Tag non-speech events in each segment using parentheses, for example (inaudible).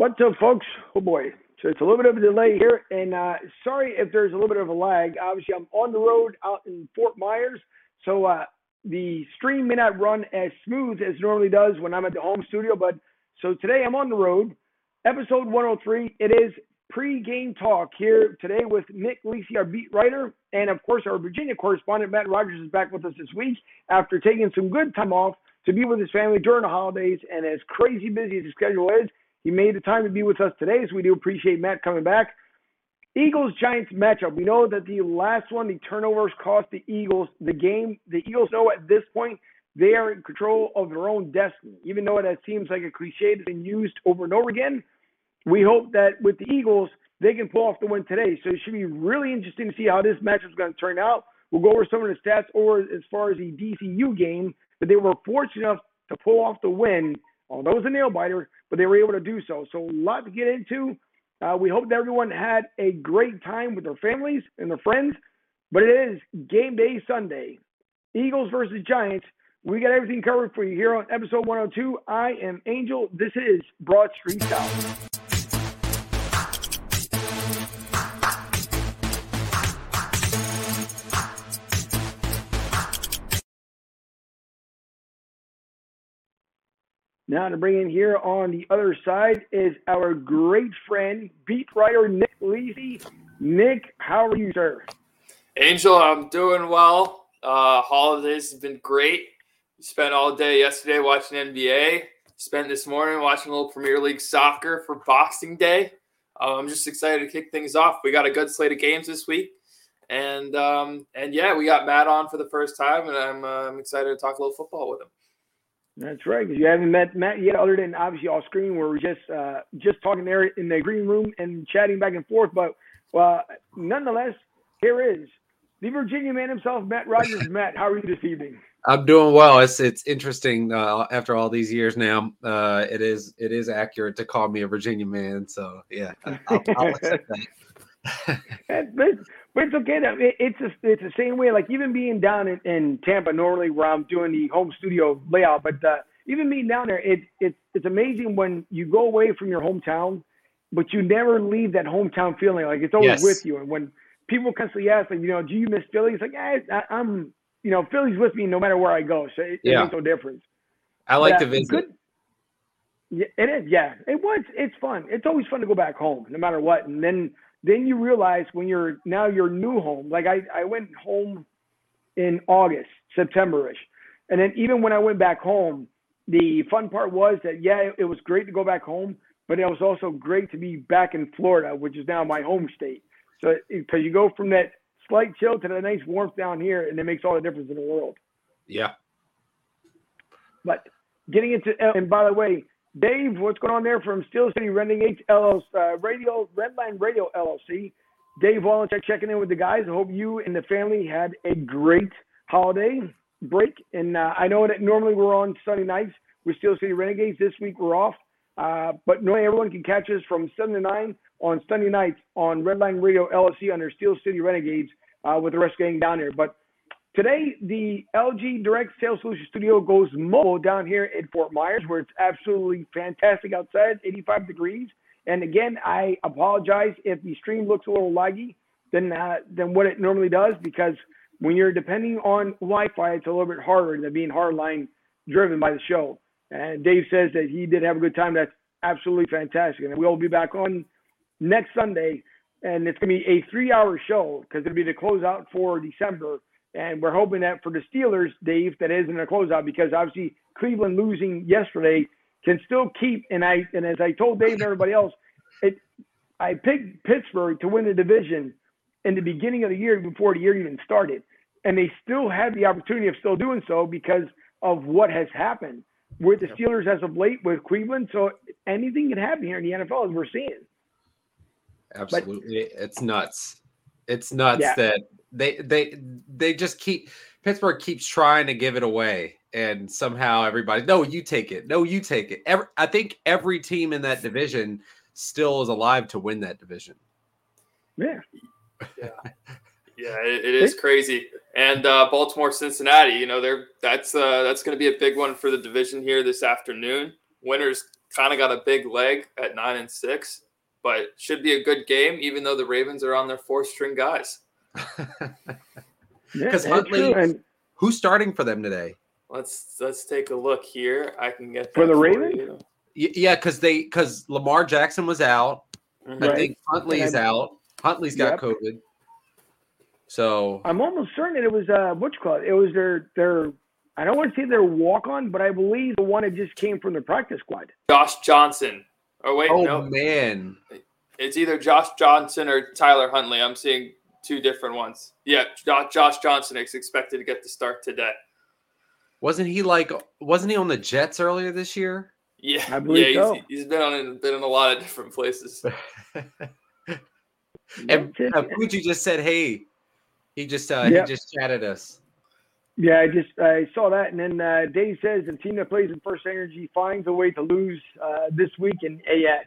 What's up, folks? Oh boy. So it's a little bit of a delay here, and uh, sorry if there's a little bit of a lag. Obviously, I'm on the road out in Fort Myers, so uh, the stream may not run as smooth as normally does when I'm at the home studio. But so today I'm on the road, episode 103. It is pre-game talk here today with Nick Lisi, our beat writer, and of course our Virginia correspondent Matt Rogers is back with us this week after taking some good time off to be with his family during the holidays. And as crazy busy as his schedule is, he made the time to be with us today, so we do appreciate Matt coming back. Eagles Giants matchup. We know that the last one, the turnovers cost the Eagles the game. The Eagles know at this point they are in control of their own destiny. Even though that seems like a cliche that's been used over and over again, we hope that with the Eagles, they can pull off the win today. So it should be really interesting to see how this matchup is going to turn out. We'll go over some of the stats or as far as the DCU game, but they were fortunate enough to pull off the win although it was a nail biter, but they were able to do so. So a lot to get into. Uh, we hope that everyone had a great time with their families and their friends. But it is game day Sunday. Eagles versus Giants. We got everything covered for you here on episode 102. I am Angel. This is Broad Street South. Now to bring in here on the other side is our great friend, beat writer Nick Lisi. Nick, how are you, sir? Angel, I'm doing well. Uh, holidays have been great. Spent all day yesterday watching NBA. Spent this morning watching a little Premier League soccer for Boxing Day. Uh, I'm just excited to kick things off. We got a good slate of games this week, and um, and yeah, we got Matt on for the first time, and I'm uh, I'm excited to talk a little football with him. That's right, because you haven't met Matt yet, other than obviously off screen, where we're just uh, just talking there in the green room and chatting back and forth. But uh, nonetheless, here is the Virginia man himself, Matt Rogers. (laughs) Matt, how are you this evening? I'm doing well. It's it's interesting uh, after all these years now. Uh, it is it is accurate to call me a Virginia man. So yeah, I'll, I'll accept that. (laughs) (laughs) But it's okay. That it's a, it's the same way. Like even being down in, in Tampa, normally where I'm doing the home studio layout, but uh, even being down there, it, it it's amazing when you go away from your hometown, but you never leave that hometown feeling. Like it's always yes. with you. And when people constantly ask, like, you know, do you miss Philly? It's like, I, I'm, you know, Philly's with me no matter where I go. So it, yeah. it makes no difference. I like but, to visit. Good, yeah, it is. Yeah, it was. It's fun. It's always fun to go back home, no matter what. And then then you realize when you're now your new home. Like I, I went home in August, September-ish. And then even when I went back home, the fun part was that yeah, it was great to go back home, but it was also great to be back in Florida, which is now my home state. So because you go from that slight chill to the nice warmth down here, and it makes all the difference in the world. Yeah. But getting into and by the way, Dave, what's going on there from Steel City Renegades LLC, uh, Radio, Redline Radio LLC. Dave Wallencheck checking in with the guys. I hope you and the family had a great holiday break. And uh, I know that normally we're on Sunday nights with Steel City Renegades. This week we're off. Uh, but normally everyone can catch us from 7 to 9 on Sunday nights on Redline Radio LLC under Steel City Renegades uh, with the rest getting down there. But Today, the LG Direct Sales Solution Studio goes mobile down here in Fort Myers, where it's absolutely fantastic outside, 85 degrees. And again, I apologize if the stream looks a little laggy than uh, than what it normally does, because when you're depending on Wi-Fi, it's a little bit harder than being hardline driven by the show. And Dave says that he did have a good time. That's absolutely fantastic. And we'll be back on next Sunday, and it's going to be a three-hour show because it'll be the closeout for December and we're hoping that for the Steelers, Dave, that isn't a closeout because obviously Cleveland losing yesterday can still keep. And I and as I told Dave and everybody else, it I picked Pittsburgh to win the division in the beginning of the year before the year even started, and they still had the opportunity of still doing so because of what has happened with the Steelers as of late with Cleveland. So anything can happen here in the NFL as we're seeing. Absolutely, but, it's nuts. It's nuts yeah. that they they they just keep Pittsburgh keeps trying to give it away, and somehow everybody no, you take it, no, you take it. Every, I think every team in that division still is alive to win that division. Yeah, yeah, yeah. It, it is crazy. And uh, Baltimore, Cincinnati, you know, they're that's uh, that's going to be a big one for the division here this afternoon. Winners kind of got a big leg at nine and six, but should be a good game, even though the Ravens are on their four string guys. Because yeah, Huntley, and who's starting for them today? Let's let's take a look here. I can get for the Ravens. Yeah, because they because Lamar Jackson was out. Mm-hmm. I think Huntley's out. Huntley's got yep. COVID. So I'm almost certain that it was uh what which club? It was their their I don't want to say their walk on, but I believe the one that just came from the practice squad. Josh Johnson. Oh wait, oh no. man. It's either Josh Johnson or Tyler Huntley. I'm seeing two different ones. Yeah, Josh Johnson is expected to get the start today. Wasn't he like? Wasn't he on the Jets earlier this year? Yeah, I believe yeah, so. he's, he's been on been in a lot of different places. (laughs) and uh, Fuji just said, "Hey, he just uh, yep. he just chatted us." Yeah, I just I saw that, and then uh, Dave says the team that plays in First Energy finds a way to lose uh, this week, and uh, yeah,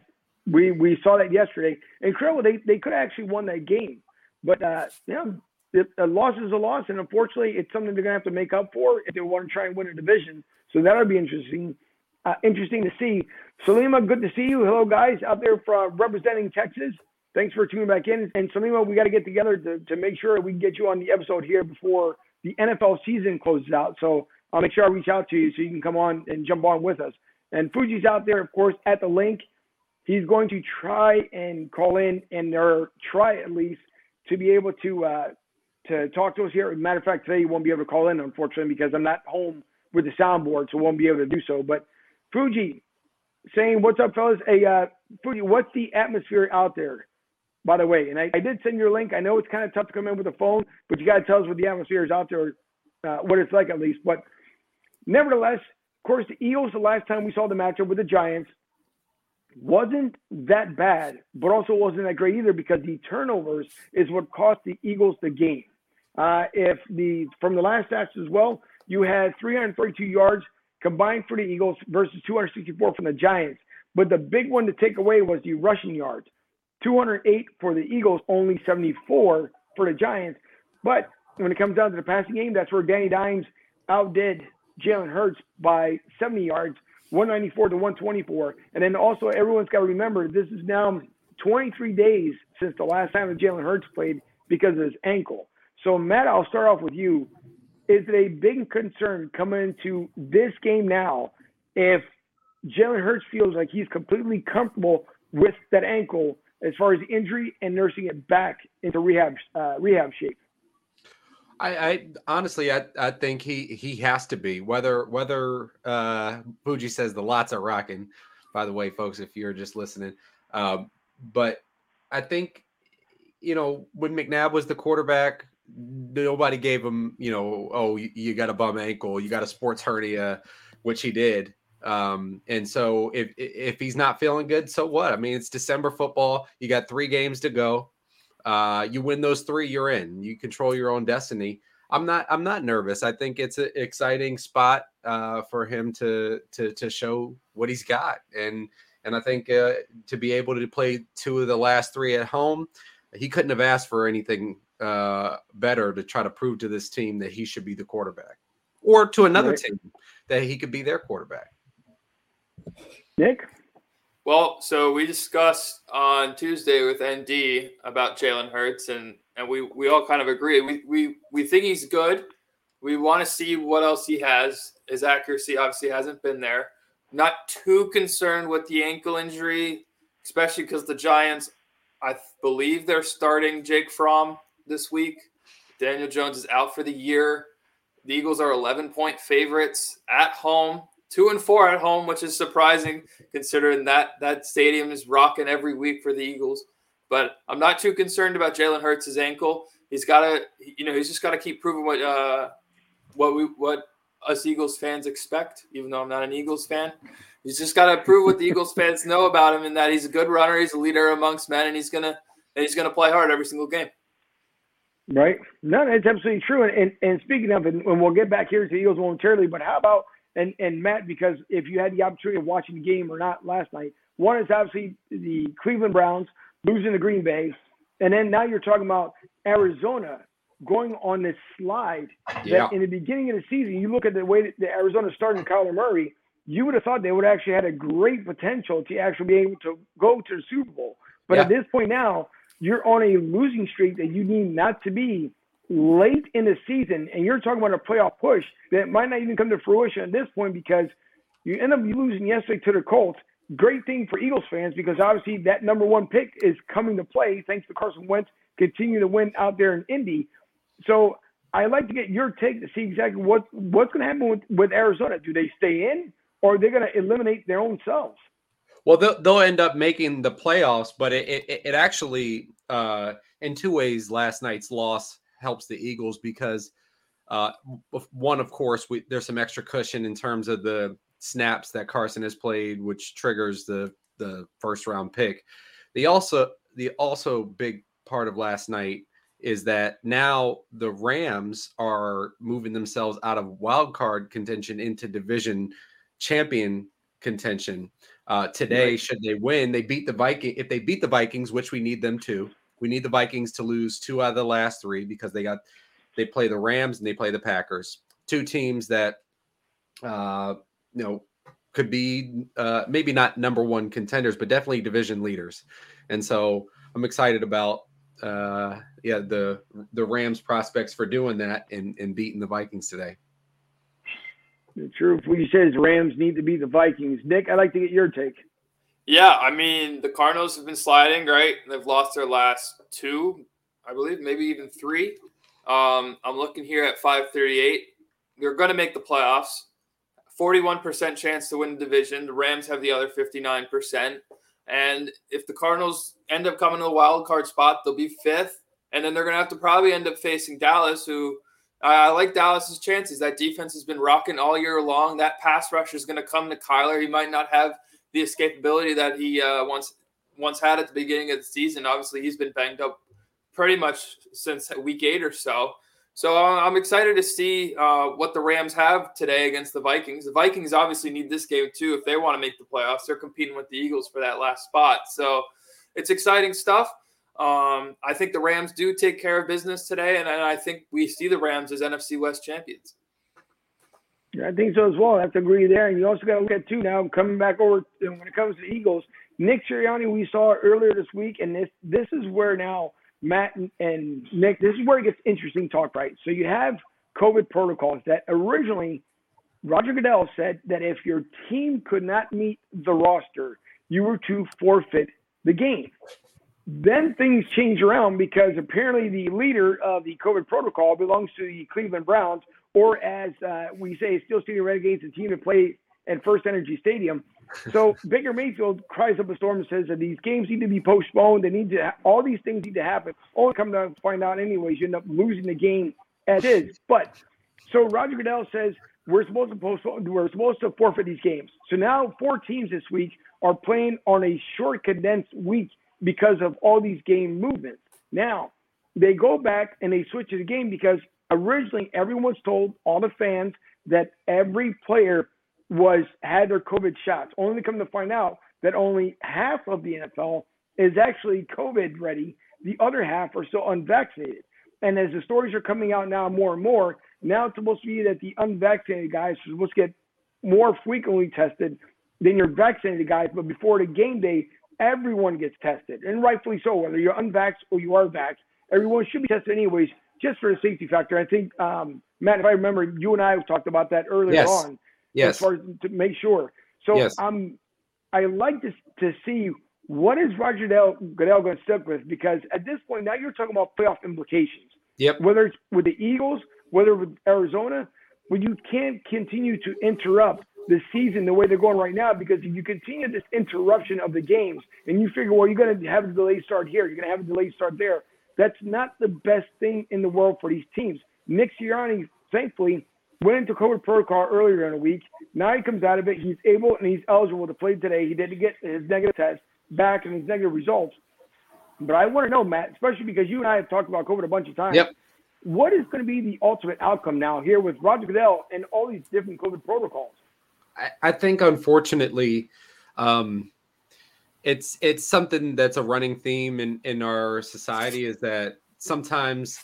we we saw that yesterday. Incredible, they they could have actually won that game, but uh, yeah, a loss is a loss, and unfortunately, it's something they're gonna have to make up for if they want to try and win a division. So that'll be interesting. Uh, interesting to see. Salima, good to see you. Hello, guys out there from representing Texas. Thanks for tuning back in. And Salima, we got to get together to, to make sure we can get you on the episode here before the NFL season closes out. So I'll make sure I reach out to you so you can come on and jump on with us. And Fuji's out there, of course, at the Linc. He's going to try and call in and or try at least to be able to uh, to talk to us here. matter of fact, today you won't be able to call in, unfortunately, because I'm not home with the soundboard, so won't be able to do so. But Fuji saying, "What's up, fellas? Hey, uh, Fuji, what's the atmosphere out there?" by the way. And I, I did send your link. I know it's kind of tough to come in with a phone, but you got to tell us what the atmosphere is out there, uh, what it's like at least. But nevertheless, of course, the Eagles, the last time we saw the matchup with the Giants, wasn't that bad, but also wasn't that great either because the turnovers is what cost the Eagles the game. Uh, if the from the last stats as well, you had 332 yards combined for the Eagles versus 264 from the Giants. But the big one to take away was the rushing yards. 208 for the Eagles, only 74 for the Giants. But when it comes down to the passing game, that's where Danny Dimes outdid Jalen Hurts by 70 yards, 194 to 124. And then also, everyone's got to remember this is now 23 days since the last time that Jalen Hurts played because of his ankle. So, Matt, I'll start off with you. Is it a big concern coming into this game now if Jalen Hurts feels like he's completely comfortable with that ankle as far as injury and nursing it back into rehab uh, rehab shape. I, I, honestly, I, I think he he has to be. Whether whether uh, Fuji says the lots are rocking. By the way, folks, if you're just listening, um, but I think you know when McNabb was the quarterback, nobody gave him you know oh you, you got a bum ankle, you got a sports hernia, which he did. Um, and so if if he's not feeling good, so what? I mean, it's December football. You got three games to go. Uh, you win those three, you're in. You control your own destiny. I'm not. I'm not nervous. I think it's an exciting spot uh, for him to to to show what he's got, and and I think uh, to be able to play two of the last three at home, he couldn't have asked for anything uh, better to try to prove to this team that he should be the quarterback, or to another right. team that he could be their quarterback. Nick? Well, so we discussed on Tuesday with ND about Jalen Hurts, and and we we all kind of agree. We we we think he's good. We want to see what else he has. His accuracy obviously hasn't been there. Not too concerned with the ankle injury, especially because the Giants, I believe they're starting Jake Fromm this week. Daniel Jones is out for the year. The Eagles are 11 point favorites at home two and four at home, which is surprising considering that that stadium is rocking every week for the Eagles. But I'm not too concerned about Jalen Hurts' ankle. He's got to, you know, he's just got to keep proving what uh, what we what us Eagles fans expect. Even though I'm not an Eagles fan, he's just got to prove what the Eagles (laughs) fans know about him and that he's a good runner, he's a leader amongst men, and he's gonna and he's gonna play hard every single game. Right. No, that's absolutely true. And, and, and speaking of, and, and we'll get back here to the Eagles momentarily, but how about and and Matt, because if you had the opportunity of watching the game or not last night, one is obviously the Cleveland Browns losing to Green Bay, and then now you're talking about Arizona going on this slide. Yeah. That in the beginning of the season, you look at the way that the Arizona started Kyler Murray, you would have thought they would have actually had a great potential to actually be able to go to the Super Bowl. But yeah. at this point now, you're on a losing streak that you need not to be late in the season, and you're talking about a playoff push that might not even come to fruition at this point because you end up losing yesterday to the Colts. Great thing for Eagles fans because obviously that number one pick is coming to play thanks to Carson Wentz continue to win out there in Indy. So I'd like to get your take to see exactly what what's going to happen with, with Arizona. Do they stay in, or are they going to eliminate their own selves? Well, they'll, they'll end up making the playoffs, but it, it, it actually, uh, in two ways, last night's loss helps the Eagles because uh, one, of course, we, there's some extra cushion in terms of the snaps that Carson has played, which triggers the the first round pick. The also the also big part of last night is that now the Rams are moving themselves out of wild card contention into division champion contention. Uh, today, right. should they win, they beat the Viking. If they beat the Vikings, which we need them to, we need the Vikings to lose two out of the last three because they got they play the Rams and they play the Packers, two teams that uh, you know could be uh, maybe not number one contenders, but definitely division leaders. And so I'm excited about uh, yeah the the Rams prospects for doing that and, and beating the Vikings today. The truth, what you said is Rams need to beat the Vikings. Nick, I'd like to get your take. Yeah, I mean the Cardinals have been sliding, right? They've lost their last two, I believe, maybe even three. Um, I'm looking here at 538. They're going to make the playoffs. 41% chance to win the division. The Rams have the other 59%. And if the Cardinals end up coming to the wild card spot, they'll be fifth. And then they're going to have to probably end up facing Dallas, who I like Dallas's chances. That defense has been rocking all year long. That pass rush is going to come to Kyler. He might not have the escapability that he uh, once once had at the beginning of the season. Obviously, he's been banged up pretty much since week eight or so. So uh, I'm excited to see uh, what the Rams have today against the Vikings. The Vikings obviously need this game too if they want to make the playoffs. They're competing with the Eagles for that last spot. So it's exciting stuff. Um, I think the Rams do take care of business today, and, and I think we see the Rams as NFC West champions. I think so as well. I have to agree there. And you also got to look at too now coming back over when it comes to Eagles. Nick Sirianni, we saw earlier this week, and this this is where now Matt and Nick, this is where it gets interesting talk, right? So you have COVID protocols that originally Roger Goodell said that if your team could not meet the roster, you were to forfeit the game. Then things change around because apparently the leader of the COVID protocol belongs to the Cleveland Browns, or as uh, we say, Steel City Renegades, a team that play at First Energy Stadium. So (laughs) Baker Mayfield cries up a storm and says that these games need to be postponed. They need to ha- all these things need to happen. Only come to find out anyways, you end up losing the game as is. But so Roger Goodell says we're supposed to postpone. We're supposed to forfeit these games. So now four teams this week are playing on a short condensed week because of all these game movements. Now they go back and they switch to the game because originally everyone's told all the fans that every player was had their COVID shots. Only to come to find out that only half of the NFL is actually COVID ready. The other half are still unvaccinated. And as the stories are coming out now more and more, now it's supposed to be that the unvaccinated guys are supposed to get more frequently tested than your vaccinated guys. But before the game day, everyone gets tested, and rightfully so. Whether you're unvaxxed or you are vaxxed, everyone should be tested anyways, just for a safety factor. I think, um, Matt, if I remember, you and I have talked about that earlier yes. on Yes. As far as to make sure. So yes. I'm I like to to see what is Roger Goodell, Goodell going to stick with because at this point now you're talking about playoff implications. Yep. Whether it's with the Eagles, whether with Arizona, when you can't continue to interrupt the season the way they're going right now because if you continue this interruption of the games and you figure, well, you're going to have a delayed start here, you're going to have a delayed start there. That's not the best thing in the world for these teams. Nick Sirianni, thankfully, went into COVID protocol earlier in the week. Now he comes out of it. He's able and he's eligible to play today. He didn't get his negative test back and his negative results. But I want to know, Matt, especially because you and I have talked about COVID a bunch of times. Yep. What is going to be the ultimate outcome now here with Roger Goodell and all these different COVID protocols? I, I think, unfortunately, um, it's it's something that's a running theme in in our society is that sometimes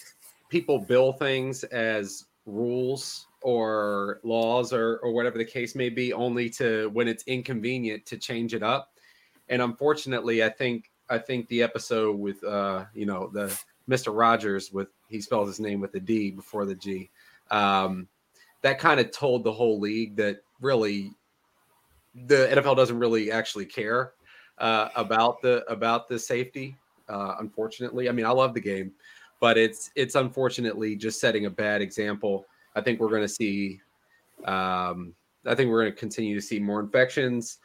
people bill things as rules or laws or or whatever the case may be, only to when it's inconvenient to change it up. And unfortunately, I think I think the episode with uh you know the Mr. Rogers with he spells his name with a D before the G. Um, that kind of told the whole league that really the NFL doesn't really actually care uh, about the about the safety. Uh, unfortunately, I mean, I love the game, but it's it's unfortunately just setting a bad example. I think we're going to see. Um, I think we're going to continue to see more infections.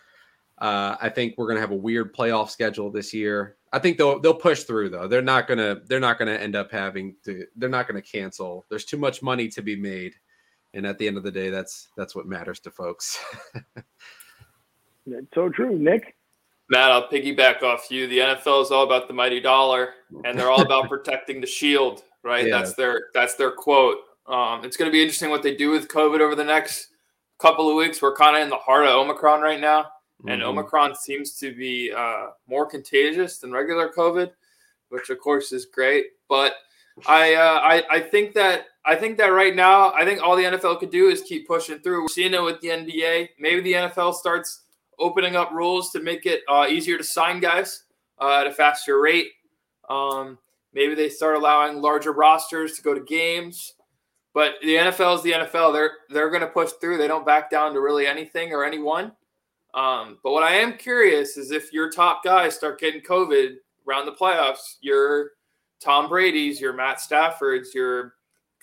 Uh, I think we're going to have a weird playoff schedule this year. I think they'll they'll push through though. They're not gonna they're not gonna end up having to. They're not gonna cancel. There's too much money to be made, and at the end of the day, that's that's what matters to folks. that's (laughs) so true, Nick. Matt, I'll piggyback off you. The NFL is all about the mighty dollar, and they're all about (laughs) protecting the shield. Right? Yeah. That's their that's their quote. Um, it's going to be interesting what they do with COVID over the next couple of weeks. We're kind of in the heart of Omicron right now, and mm-hmm. Omicron seems to be uh, more contagious than regular COVID, which of course is great. But I, uh, I I think that I think that right now, I think all the NFL could do is keep pushing through. We're seeing it with the NBA. Maybe the NFL starts opening up rules to make it uh, easier to sign guys uh, at a faster rate. Um, maybe they start allowing larger rosters to go to games. But the NFL is the NFL. They're they're going to push through. They don't back down to really anything or anyone. Um, but what I am curious is if your top guys start getting COVID around the playoffs, your Tom Brady's, your Matt Stafford's, your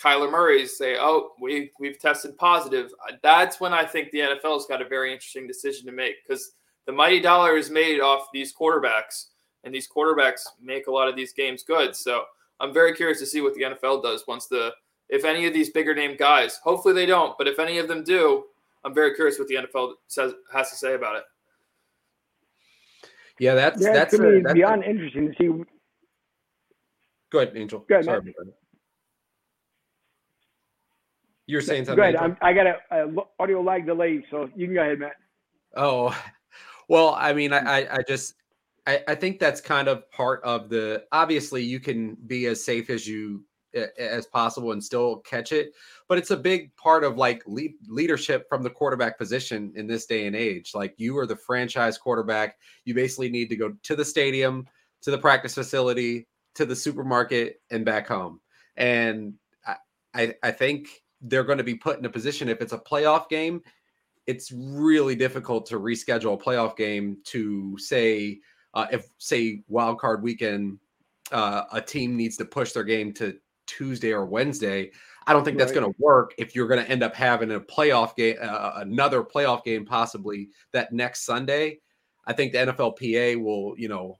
Kyler Murray's say, "Oh, we we've tested positive." Uh, that's when I think the NFL's got a very interesting decision to make because the mighty dollar is made off these quarterbacks, and these quarterbacks make a lot of these games good. So I'm very curious to see what the NFL does once the if any of these bigger name guys. Hopefully they don't, but if any of them do, I'm very curious what the NFL says has to say about it. Yeah, that's yeah, that's, a, that's beyond a, interesting to see. Go ahead, Angel. Go ahead, Sorry, you are saying something. Good. i got a, a, audio lag delay, so you can go ahead, Matt. Oh, well, I mean, I, I just, I, I think that's kind of part of the. Obviously, you can be as safe as you as possible and still catch it, but it's a big part of like lead, leadership from the quarterback position in this day and age. Like you are the franchise quarterback. You basically need to go to the stadium, to the practice facility, to the supermarket, and back home. And I, I, I think they're going to be put in a position if it's a playoff game it's really difficult to reschedule a playoff game to say uh, if say wild card weekend uh, a team needs to push their game to tuesday or wednesday. I don't think that's going to work if you're going to end up having a playoff game uh, another playoff game possibly that next sunday. I think the nflpa will you know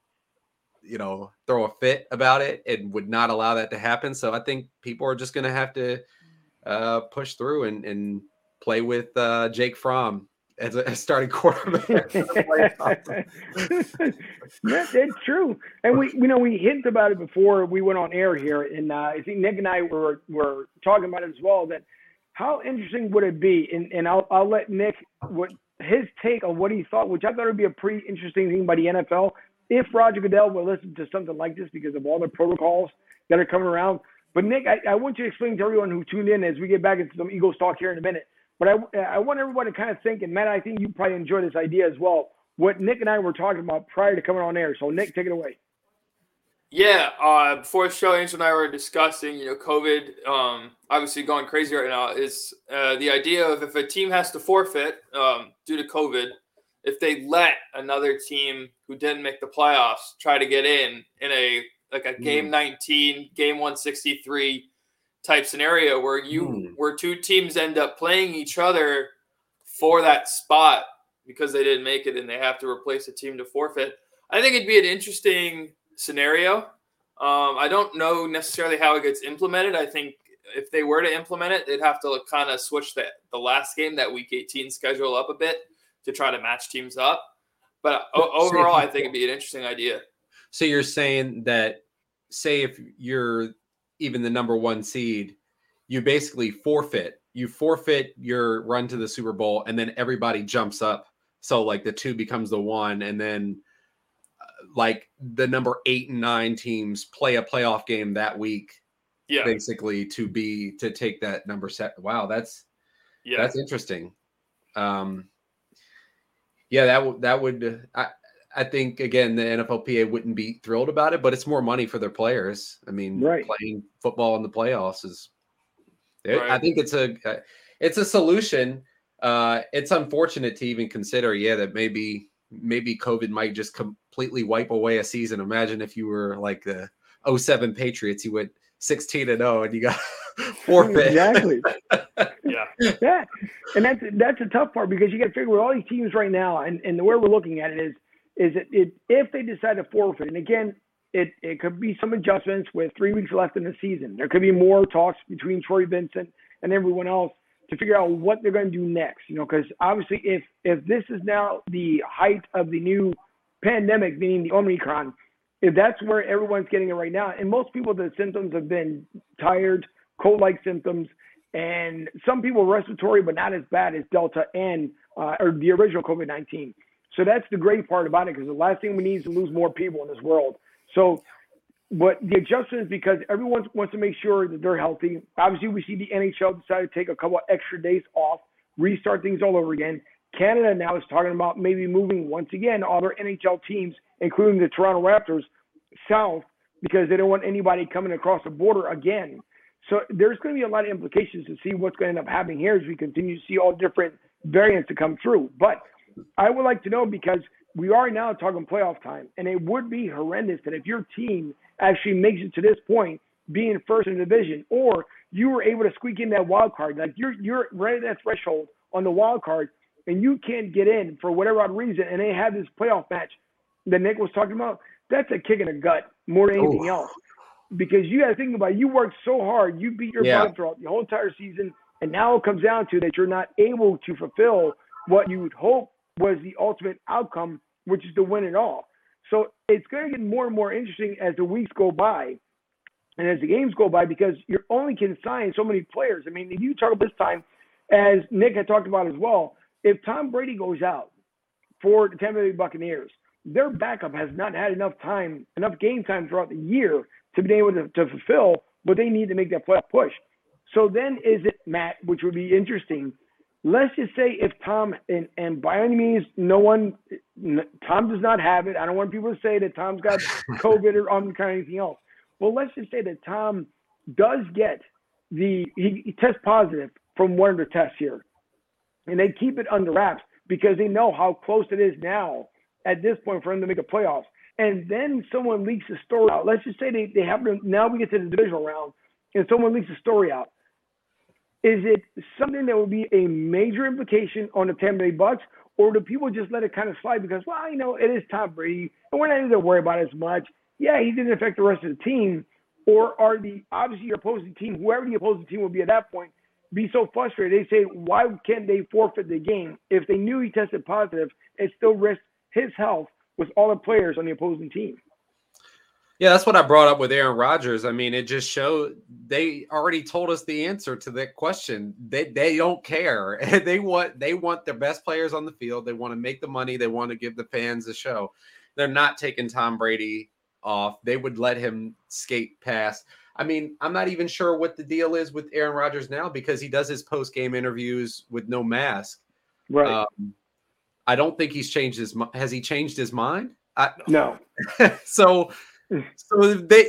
you know throw a fit about it and would not allow that to happen so i think people are just going to have to uh, push through and, and play with uh, Jake Fromm as a (laughs) starting quarterback. (laughs) it's true, and we you know we hinted about it before we went on air here, and uh, I think Nick and I were were talking about it as well. That how interesting would it be? And and I'll I'll let Nick what his take on what he thought, which I thought would be a pretty interesting thing by the NFL if Roger Goodell will listen to something like this because of all the protocols that are coming around. But Nick, I, I want you to explain to everyone who tuned in as we get back into some Eagles talk here in a minute. But I, I want everyone to kind of think, and Matt, I think you probably enjoy this idea as well. What Nick and I were talking about prior to coming on air. So Nick, take it away. Yeah, uh, before the show, Angel and I were discussing, you know, COVID, um, obviously going crazy right now, is uh, the idea of if a team has to forfeit um, due to COVID, if they let another team who didn't make the playoffs try to get in in a like a game mm. 19, game 163 type scenario where you mm. where two teams end up playing each other for that spot because they didn't make it and they have to replace a team to forfeit. I think it'd be an interesting scenario. Um, I don't know necessarily how it gets implemented. I think if they were to implement it, they'd have to kind of switch the, the last game, that week 18 schedule up a bit to try to match teams up. But overall, I think it'd be an interesting idea. So you're saying that, say, if you're even the number one seed, you basically forfeit. You forfeit your run to the Super Bowl, and then everybody jumps up. So like the two becomes the one, and then uh, like the number eight and nine teams play a playoff game that week. Yeah, basically to be to take that number set. Wow, that's Yeah, that's interesting. Um, yeah, that would that would I I think again the NFLPA wouldn't be thrilled about it, but it's more money for their players. I mean, right. playing football in the playoffs is. Right. I think it's a it's a solution. Uh, it's unfortunate to even consider. Yeah, that maybe maybe COVID might just completely wipe away a season. Imagine if you were like the 07 Patriots, you went 16 and 0 and you got (laughs) forfeit. Exactly. (laughs) yeah. (laughs) Yeah. And that's that's a tough part because you got to figure with all these teams right now and, and the way we're looking at it is is it, it if they decide to forfeit, and again, it, it could be some adjustments with three weeks left in the season. There could be more talks between Troy Vincent and everyone else to figure out what they're going to do next. You know, because obviously, if if this is now the height of the new pandemic, meaning the Omicron, if that's where everyone's getting it right now, and most people, the symptoms have been tired, cold-like symptoms, and some people respiratory, but not as bad as Delta and uh, or the original COVID-19. So that's the great part about it, because the last thing we need is to lose more people in this world. So, but the adjustment is because everyone wants to make sure that they're healthy. Obviously, we see the NHL decide to take a couple of extra days off, restart things all over again. Canada now is talking about maybe moving once again all their NHL teams, including the Toronto Raptors, south because they don't want anybody coming across the border again. So there's going to be a lot of implications to see what's going to end up happening here as we continue to see all different variants to come through. But I would like to know because we are now talking playoff time, and it would be horrendous that if your team actually makes it to this point, being first in the division, or you were able to squeak in that wild card, like you're you're right at that threshold on the wild card, and you can't get in for whatever odd reason, and they have this playoff match that Nick was talking about, that's a kick in the gut more than anything else. Because you got to think about it, you worked so hard, you beat your yeah. butt throughout the whole entire season, and now it comes down to that you're not able to fulfill what you would hope was the ultimate outcome, which is to win it all. So it's going to get more and more interesting as the weeks go by and as the games go by because you're only can sign so many players. I mean, if you talk about this time, as Nick had talked about as well, if Tom Brady goes out for the Tampa Bay Buccaneers, their backup has not had enough time, enough game time throughout the year to be able to, to fulfill what they need to make that playoff push. So then is it Matt, which would be interesting. Let's just say if Tom and and by any means no one Tom does not have it. I don't want people to say that Tom's got (laughs) COVID or um, Omicron or anything else. Well, let's just say that Tom does get the he, he tests positive from one of the tests here, and they keep it under wraps because they know how close it is now at this point for him to make a playoffs. And then someone leaks a story out. Let's just say they, they happen to, now we get to the divisional round and someone leaks a story out. Is it something that would be a major implication on the Tampa Bay Bucks, or do people just let it kind of slide because, well, you know, it is Tom Brady, and we're not even going to worry about it as much. Yeah, he didn't affect the rest of the team. Or are the obviously your opposing team, whoever the opposing team will be at that point, be so frustrated? They say, why can't they forfeit the game if they knew he tested positive and still risk his health with all the players on the opposing team. Yeah, that's what I brought up with Aaron Rodgers. I mean, it just showed they already told us the answer to that question. They they don't care. (laughs) they want they want their best players on the field. They want to make the money. They want to give the fans a show. They're not taking Tom Brady off. They would let him skate past. I mean, I'm not even sure what the deal is with Aaron Rodgers now because he does his post game interviews with no mask. Right. Um, I don't think he's changed his. Has he changed his mind? I, (laughs) no. (laughs) so, mm. so they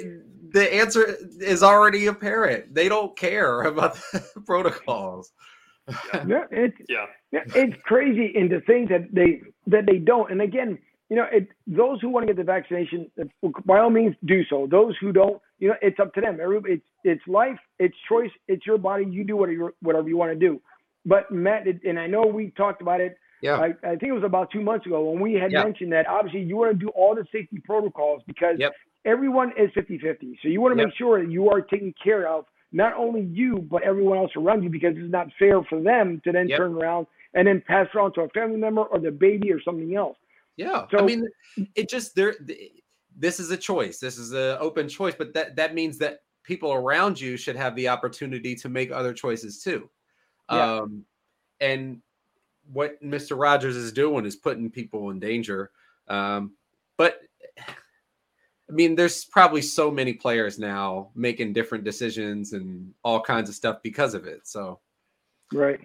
the answer is already apparent. They don't care about the (laughs) protocols. Yeah, it's yeah. it's crazy in the things that they that they don't. And again, you know, it, those who want to get the vaccination, by all means, do so. Those who don't, you know, it's up to them. It's it's life, it's choice, it's your body. You do whatever whatever you want to do. But Matt, and I know we talked about it yeah. I, I, think it was about two months ago when we had yeah. mentioned that obviously you want to do all the safety protocols because yep. everyone is 50 50. So you want to yep. make sure that you are taking care of not only you, but everyone else around you because it's not fair for them to then yep. turn around and then pass it on to a family member or the baby or something else. Yeah. So, I mean, it just there. This is a choice. This is an open choice, but that that means that people around you should have the opportunity to make other choices too. Yeah. Um, and what Mr. Rogers is doing is putting people in danger. Um, but I mean, there's probably so many players now making different decisions and all kinds of stuff because of it. So, right.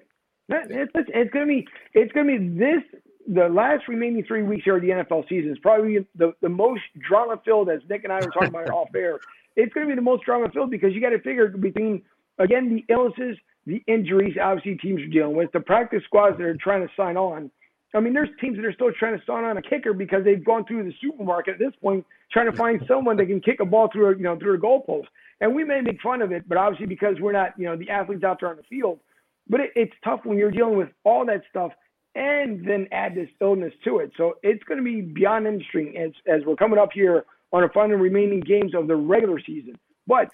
It's, it's, gonna be it's gonna be this the last remaining three weeks here of the NFL season is probably the, the most drama filled as Nick and I were talking about (laughs) off air. It's going to be the most drama filled because you got to figure between again the illnesses, the injuries, obviously teams are dealing with, the practice squads that are trying to sign on. I mean, there's teams that are still trying to sign on a kicker because they've gone through the supermarket at this point trying to find someone that can kick a ball through a you know through a goalpost. And we may make fun of it, but obviously because we're not you know the athletes out there on the field. But it, it's tough when you're dealing with all that stuff and then add this illness to it. So it's going to be beyond interesting as, as we're coming up here on the final remaining games of the regular season. But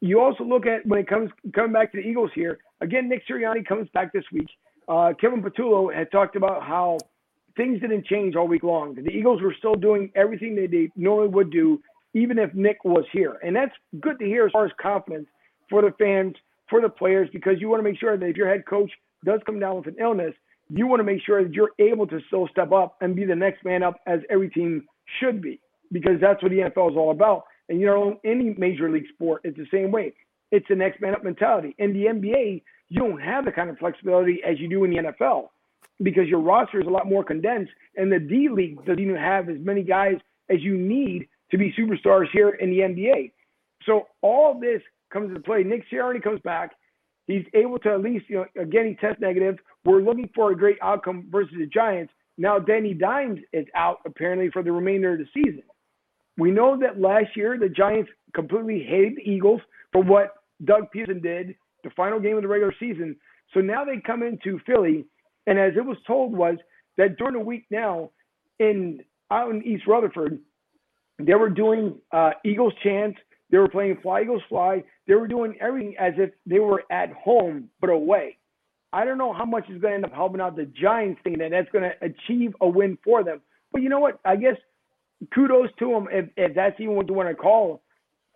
you also look at when it comes coming back to the Eagles here. Again, Nick Sirianni comes back this week. Uh, Kevin Patullo had talked about how things didn't change all week long. The Eagles were still doing everything that they normally would do, even if Nick was here. And that's good to hear as far as confidence for the fans, for the players, because you want to make sure that if your head coach does come down with an illness, you want to make sure that you're able to still step up and be the next man up as every team should be, because that's what the NFL is all about. And you know, any major league sport, it's the same way. It's the next man up mentality. In the NBA, you don't have the kind of flexibility as you do in the NFL because your roster is a lot more condensed, and the D League doesn't even have as many guys as you need to be superstars here in the NBA. So all this comes into play. Nick Sirianni comes back. He's able to at least, you know, again, he tests negative. We're looking for a great outcome versus the Giants. Now, Danny Dimes is out apparently for the remainder of the season. We know that last year the Giants completely hated the Eagles for what Doug Pederson did the final game of the regular season. So now they come into Philly, and as it was told was that during the week now in out in East Rutherford, they were doing uh, Eagles chants. They were playing Fly Eagles Fly. They were doing everything as if they were at home but away. I don't know how much is going to end up helping out the Giants thinking that that's going to achieve a win for them. But you know what? I guess kudos to them if, if that's even what you want to call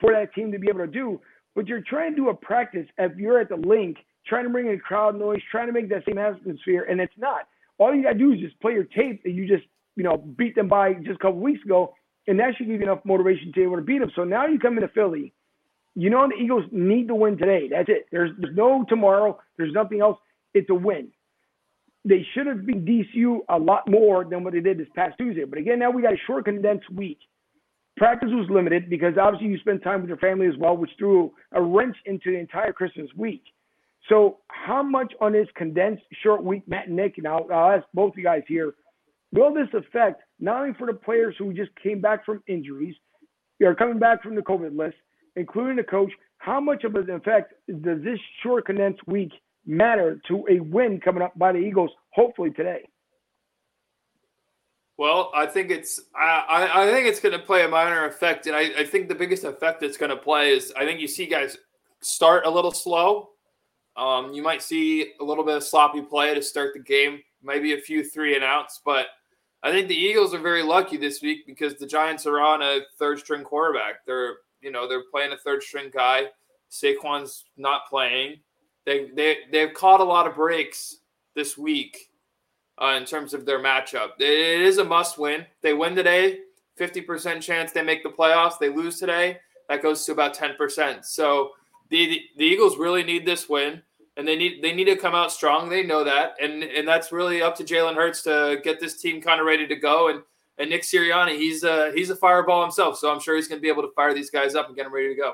for that team to be able to do. But you're trying to do a practice if you're at the Linc, trying to bring in crowd noise, trying to make that same atmosphere, and it's not. All you got to do is just play your tape that you just, you know, beat them by just a couple weeks ago, and that should give you enough motivation to be able to beat them. So now you come into Philly. You know the Eagles need to win today. That's it. There's, there's no tomorrow. There's nothing else. It's a win. They should have been DCU a lot more than what they did this past Tuesday. But again, now we got a short, condensed week. Practice was limited because obviously you spend time with your family as well, which threw a wrench into the entire Christmas week. So, how much on this condensed short week, Matt and Nick, and I'll, I'll ask both of you guys here, will this affect not only for the players who just came back from injuries, are coming back from the COVID list, including the coach, how much of an effect does this short condensed week matter to a win coming up by the Eagles, hopefully today? Well, I think it's I, I think it's going to play a minor effect, and I, I think the biggest effect it's going to play is I think you see guys start a little slow. Um, you might see a little bit of sloppy play to start the game, maybe a few three and outs, but I think the Eagles are very lucky this week because the Giants are on a third string quarterback. They're you know they're playing a third string guy. Saquon's not playing. They they they've caught a lot of breaks this week uh, in terms of their matchup. It is a must win. They win today, 50% chance they make the playoffs. They lose today, that goes to about 10%. So the, the, the Eagles really need this win. And they need they need to come out strong. They know that, and and that's really up to Jalen Hurts to get this team kind of ready to go. And and Nick Sirianni, he's a he's a fireball himself, so I'm sure he's going to be able to fire these guys up and get them ready to go.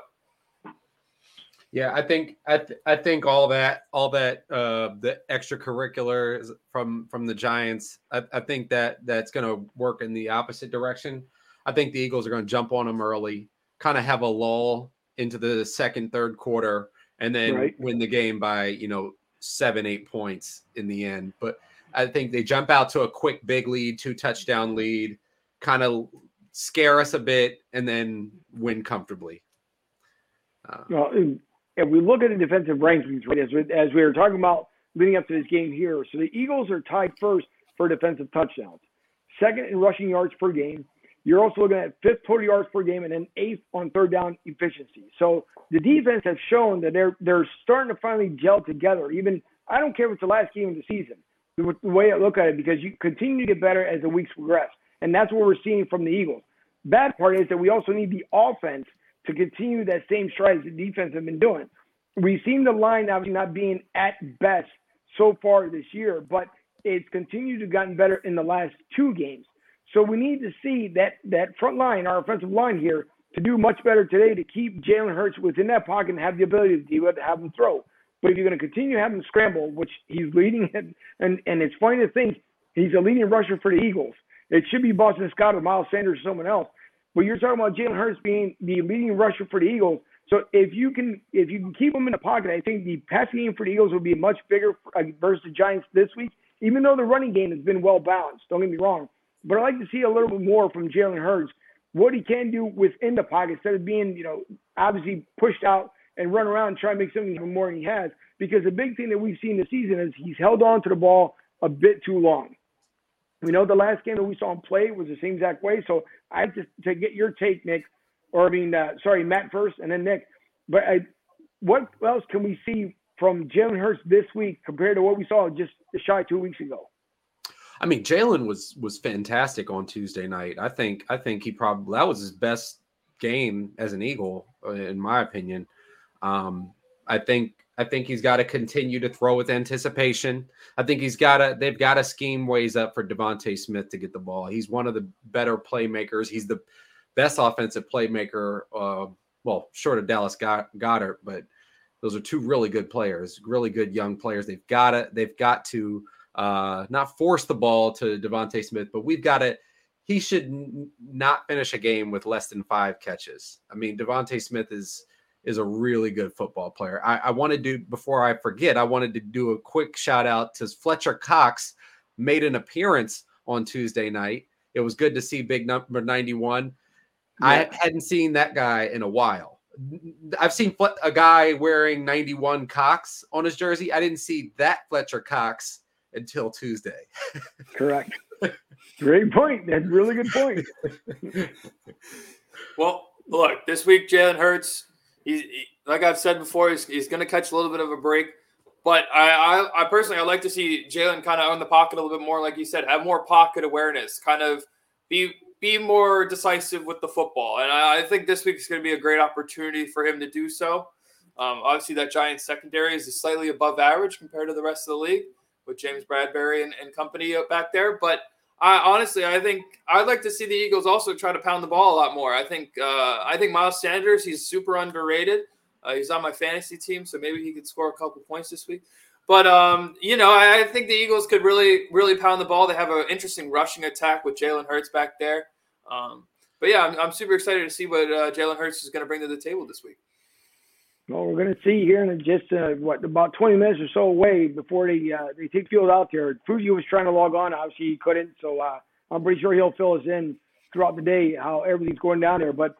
Yeah, I think I, th- I think all that all that uh, the extracurriculars from from the Giants, I, I think that that's going to work in the opposite direction. I think the Eagles are going to jump on them early, kind of have a lull into the second, third quarter, and then right. win the game by you know seven, eight points in the end. But I think they jump out to a quick, big lead, two touchdown lead, kind of scare us a bit, and then win comfortably. Uh, well, if we look at the defensive rankings, right, as we, as we were talking about leading up to this game here, so the Eagles are tied first for defensive touchdowns, second in rushing yards per game. You're also looking at fifth total yards per game and then eighth on third down efficiency. So the defense has shown that they're they're starting to finally gel together. Even I don't care if it's the last game of the season, the, the way I look at it, because you continue to get better as the weeks progress, and that's what we're seeing from the Eagles. Bad part is that we also need the offense to continue that same stride as the defense have been doing. We've seen the line obviously not being at best so far this year, but it's continued to gotten better in the last two games. So we need to see that that front line, our offensive line here, to do much better today to keep Jalen Hurts within that pocket and have the ability to deal with, have him throw. But if you're going to continue to have him scramble, which he's leading, (laughs) and, and it's funny to think he's a leading rusher for the Eagles. It should be Boston Scott or Miles Sanders or someone else. But you're talking about Jalen Hurts being the leading rusher for the Eagles. So if you can if you can keep him in the pocket, I think the passing game for the Eagles will be much bigger uh, versus the Giants this week. Even though the running game has been well balanced, don't get me wrong. But I'd like to see a little bit more from Jalen Hurts, what he can do within the pocket instead of being, you know, obviously pushed out and run around and try to make something even more than he has. Because the big thing that we've seen this season is he's held on to the ball a bit too long. We know the last game that we saw him play was the same exact way. So I have to, get your take, Nick, or I mean, uh, sorry, Matt first, and then Nick. But I, what else can we see from Jalen Hurts this week compared to what we saw just shy two weeks ago? I mean, Jalen was was fantastic on Tuesday night. I think I think he probably that was his best game as an Eagle, in my opinion. Um, I think I think he's got to continue to throw with anticipation. I think he's got to they've got to scheme ways up for DeVonta Smith to get the ball. He's one of the better playmakers. He's the best offensive playmaker. Uh, well, short of Dallas Goedert, but those are two really good players, really good young players. They've got to they've got to uh, not force the ball to DeVonta Smith, but we've got to. He should n- not finish a game with less than five catches. I mean, DeVonta Smith is is a really good football player. I, I want to do before I forget. I wanted to do a quick shout out to Fletcher Cox, made an appearance on Tuesday night. It was good to see big number ninety one. Yeah. I hadn't seen that guy in a while. I've seen a guy wearing 91 Cox on his jersey. I didn't see that Fletcher Cox until Tuesday. (laughs) Correct. Great point. That's really good point. (laughs) (laughs) well, look, this week Jalen Hurts he's he, like I've said before, he's, he's going to catch a little bit of a break. But I, I, I personally, I like to see Jalen kind of own the pocket a little bit more, like you said, have more pocket awareness, kind of be be more decisive with the football. And I, I think this week is going to be a great opportunity for him to do so. Um, obviously, that Giants secondary is slightly above average compared to the rest of the league with James Bradberry and, and company back there. But I honestly, I think I'd like to see the Eagles also try to pound the ball a lot more. I think uh, I think Miles Sanders, he's super underrated. Uh, he's on my fantasy team, so maybe he could score a couple points this week. But um, you know, I, I, think the Eagles could really, really pound the ball. They have an interesting rushing attack with Jalen Hurts back there. Um, but yeah, I'm, I'm, super excited to see what uh, Jalen Hurts is going to bring to the table this week. Well, we're going to see here in just uh, what about 20 minutes or so away before they uh, they take field out there. Fuji was trying to log on, obviously he couldn't, so uh, I'm pretty sure he'll fill us in throughout the day how everything's going down there. But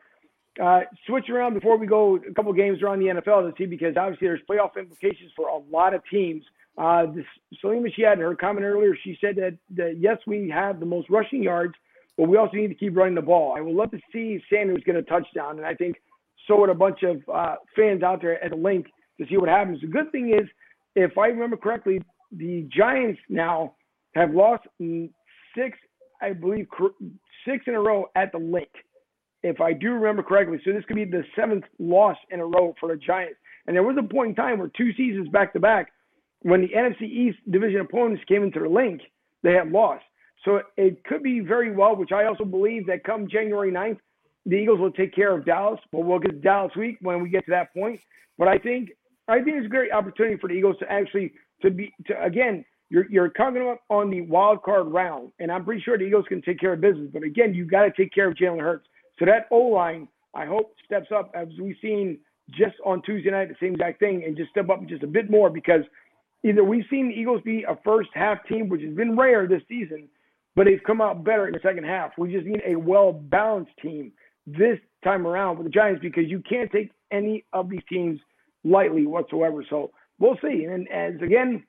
uh, switch around before we go a couple games around the NFL to see because obviously there's playoff implications for a lot of teams. Uh, this, Salima, she had her comment earlier. She said that, that yes, we have the most rushing yards, but we also need to keep running the ball. I would love to see Sanders get a touchdown, and I think so a bunch of uh, fans out there at the Linc to see what happens. The good thing is, if I remember correctly, the Giants now have lost six, I believe, six in a row at the Linc. If I do remember correctly, so this could be the seventh loss in a row for the Giants. And there was a point in time where two seasons back to back, when the NFC East division opponents came into the Linc, they had lost. So it could be very well, which I also believe that come January 9th, the Eagles will take care of Dallas, but we'll get to Dallas week when we get to that point. But I think I think it's a great opportunity for the Eagles to actually to be to again you're you're coming up on the wild card round, and I'm pretty sure the Eagles can take care of business. But again, you've got to take care of Jalen Hurts. So that O line, I hope, steps up as we've seen just on Tuesday night, the same exact thing, and just step up just a bit more because either we've seen the Eagles be a first half team, which has been rare this season, but they've come out better in the second half. We just need a well balanced team this time around with the Giants because you can't take any of these teams lightly whatsoever. So we'll see. And as again,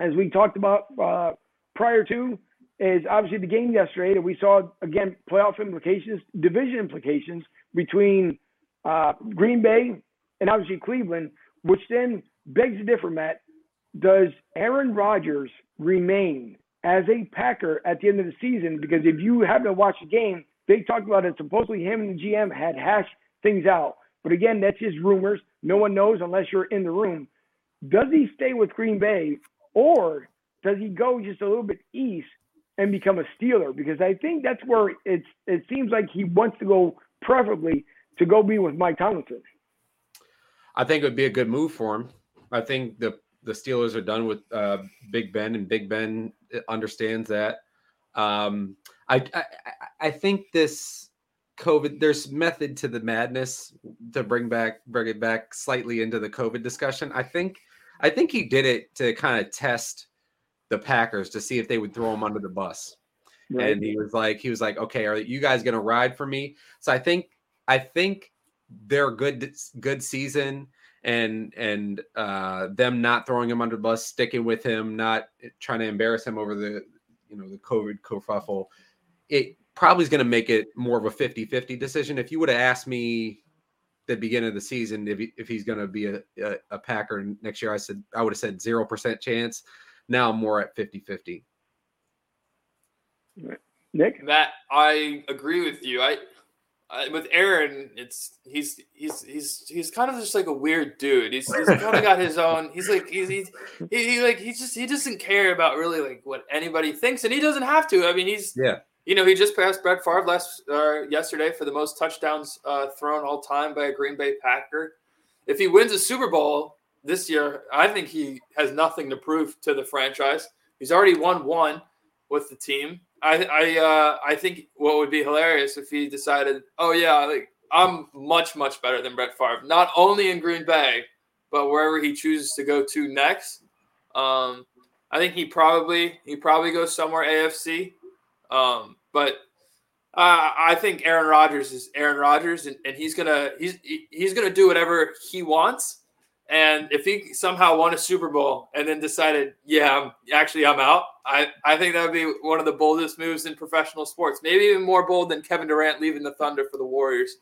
as we talked about uh, prior to, is obviously the game yesterday that we saw again playoff implications, division implications between uh, Green Bay and obviously Cleveland, which then begs the differ, Matt. Does Aaron Rodgers remain as a Packer at the end of the season? Because if you happen to watch the game, they talked about it. Supposedly, him and the GM had hashed things out. But again, that's just rumors. No one knows unless you're in the room. Does he stay with Green Bay, or does he go just a little bit east and become a Steeler? Because I think that's where it's it seems like he wants to go, preferably to go be with Mike Tomlinson. I think it would be a good move for him. I think the the Steelers are done with uh, Big Ben, and Big Ben understands that. Um, I, I I think this COVID there's method to the madness to bring back bring it back slightly into the COVID discussion. I think I think he did it to kind of test the Packers to see if they would throw him under the bus. Right. And he was like, he was like, okay, are you guys gonna ride for me? So I think I think their good good season and and uh, them not throwing him under the bus, sticking with him, not trying to embarrass him over the you know the COVID kerfuffle, it probably is going to make it more of a 50-50 decision. If you would have asked me the beginning of the season if, he, if he's going to be a, a, a, Packer next year, I said I would have said zero percent chance. Now I'm more at 50-50. Nick, That I agree with you. I uh, with Aaron, it's he's he's he's he's kind of just like a weird dude. He's, he's kind of got his own. He's like he's, he's he, he like he just he doesn't care about really like what anybody thinks, and he doesn't have to. I mean, he's yeah. You know, he just passed Brett Favre last uh, yesterday for the most touchdowns uh, thrown all time by a Green Bay Packer. If he wins a Super Bowl this year, I think he has nothing to prove to the franchise. He's already won one with the team. I I uh, I think what would be hilarious if he decided, oh yeah, like I'm much much better than Brett Favre, not only in Green Bay, but wherever he chooses to go to next. Um, I think he probably he probably goes somewhere AFC, um, but uh, I think Aaron Rodgers is Aaron Rodgers, and, and he's gonna he's he's gonna do whatever he wants. And if he somehow won a Super Bowl and then decided, yeah, I'm, actually I'm out, I, I think that would be one of the boldest moves in professional sports. Maybe even more bold than Kevin Durant leaving the Thunder for the Warriors.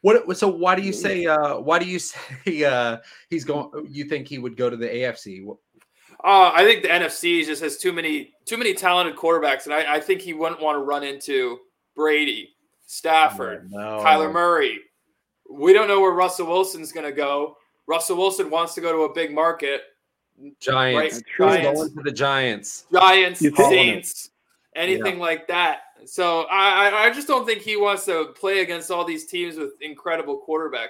What so why do you say uh why do you (laughs) say uh he's going you think he would go to the AFC? Uh, I think the NFC just has too many too many talented quarterbacks, and I, I think he wouldn't want to run into Brady, Stafford, no. Kyler Murray. We don't know where Russell Wilson's going to go. Russell Wilson wants to go to a big market. Giants. Right? Giants. Going to the Giants. Giants, Saints, anything yeah. like that. So I, I just don't think he wants to play against all these teams with incredible quarterbacks.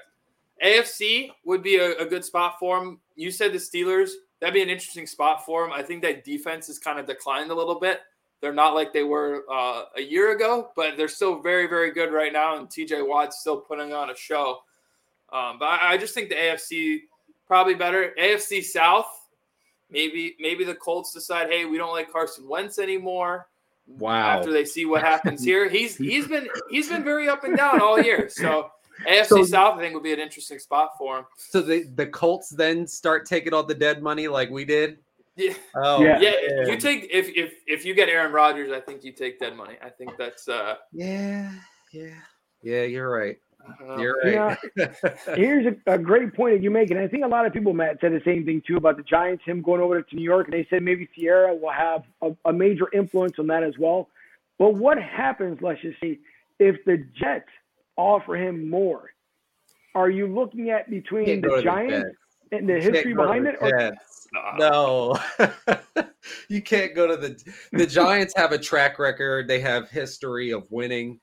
AFC would be a, a good spot for him. You said the Steelers. That'd be an interesting spot for him. I think that defense has kind of declined a little bit. They're not like they were uh, a year ago, but they're still very, very good right now. And TJ Watt's still putting on a show. Um, but I, I, just think the AFC probably better. AFC South, maybe maybe the Colts decide, hey, we don't like Carson Wentz anymore. Wow. After they see what happens (laughs) here, he's he's been he's been very up and down all year. So AFC so, South, I think, would be an interesting spot for him. So the the Colts then start taking all the dead money like we did. Yeah. Oh, yeah. yeah. You take if if if you get Aaron Rodgers, I think you take dead money. I think that's uh. Yeah. Yeah. Yeah. You're right. You're right. Yeah, (laughs) here's a, a, great point that you make, and I think a lot of people, Matt, said the same thing too about the Giants, him going over to New York, and they said maybe Ciara will have a, a major influence on that as well. But what happens, let's just see, if the Jets offer him more? Are you looking at between the Giants the and the history behind it? Or? No, (laughs) you can't go to the the Giants. Have a track record. They have history of winning.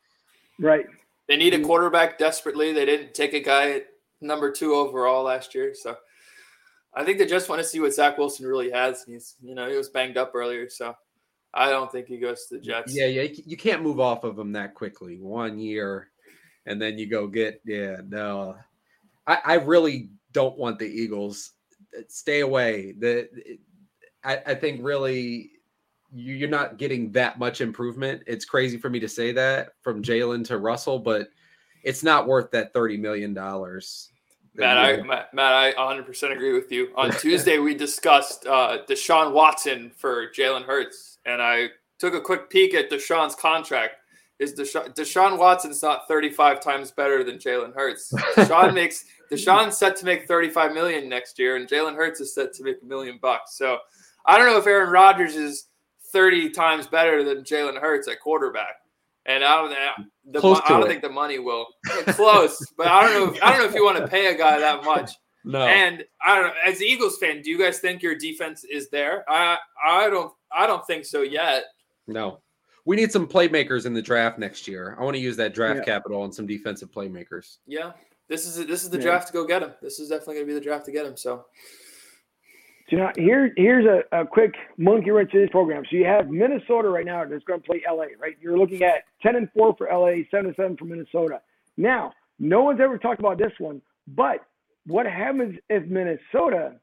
Right. They need a mm. quarterback desperately. They didn't take a guy at number two overall last year, so I think they just want to see what Zach Wilson really has. He's, you know, he was banged up earlier, so I don't think he goes to the Jets. Yeah, yeah, you can't move off of him that quickly. One year, and then you go get. Yeah, no, I, I really don't want the Eagles. Stay away. The I, I think really you're not getting that much improvement. It's crazy for me to say that from Jalen to Russell, but it's not worth that thirty million dollars. Matt, I Matt, Matt, I 100% agree with you. On (laughs) Tuesday, we discussed uh, Deshaun Watson for Jalen Hurts, and I took a quick peek at Deshaun's contract. Is Deshaun, Deshaun Watson's not 35 times better than Jalen Hurts? (laughs) Deshaun makes Deshaun's set to make 35 million next year, and Jalen Hurts is set to make a million bucks. So I don't know if Aaron Rodgers is 30 times better than Jalen Hurts at quarterback. And I don't, the, I don't think the money will close, but I don't know. If, I don't know if you want to pay a guy that much No. And I don't know. As Eagles fan, do you guys think your defense is there? I I don't I don't think so yet. No. We need some playmakers in the draft next year. I want to use that draft yeah. capital on some defensive playmakers. Yeah. This is this is the yeah. draft to go get him. This is definitely going to be the draft to get him. So so now here, here's a, a quick monkey wrench to this program. So you have Minnesota right now that's going to play LA, right? You're looking at 10 and 4 for LA, 7 and 7 for Minnesota. Now, no one's ever talked about this one, but what happens if Minnesota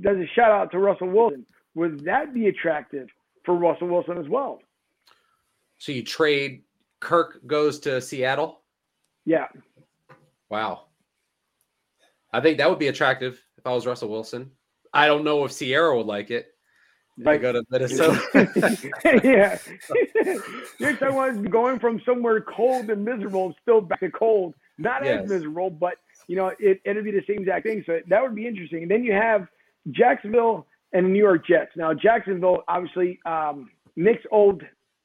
does a shout out to Russell Wilson? Would that be attractive for Russell Wilson as well? So you trade Kirk goes to Seattle? Yeah. Wow. I think that would be attractive if I was Russell Wilson. I don't know if Ciara would like it. Like, go to Minnesota. (laughs) yeah. (laughs) You're talking about going from somewhere cold and miserable still back to cold. Not yes. as miserable, but you know, it it'd be the same exact thing. So that would be interesting. And then you have Jacksonville and New York Jets. Now Jacksonville, obviously, um, Nick's old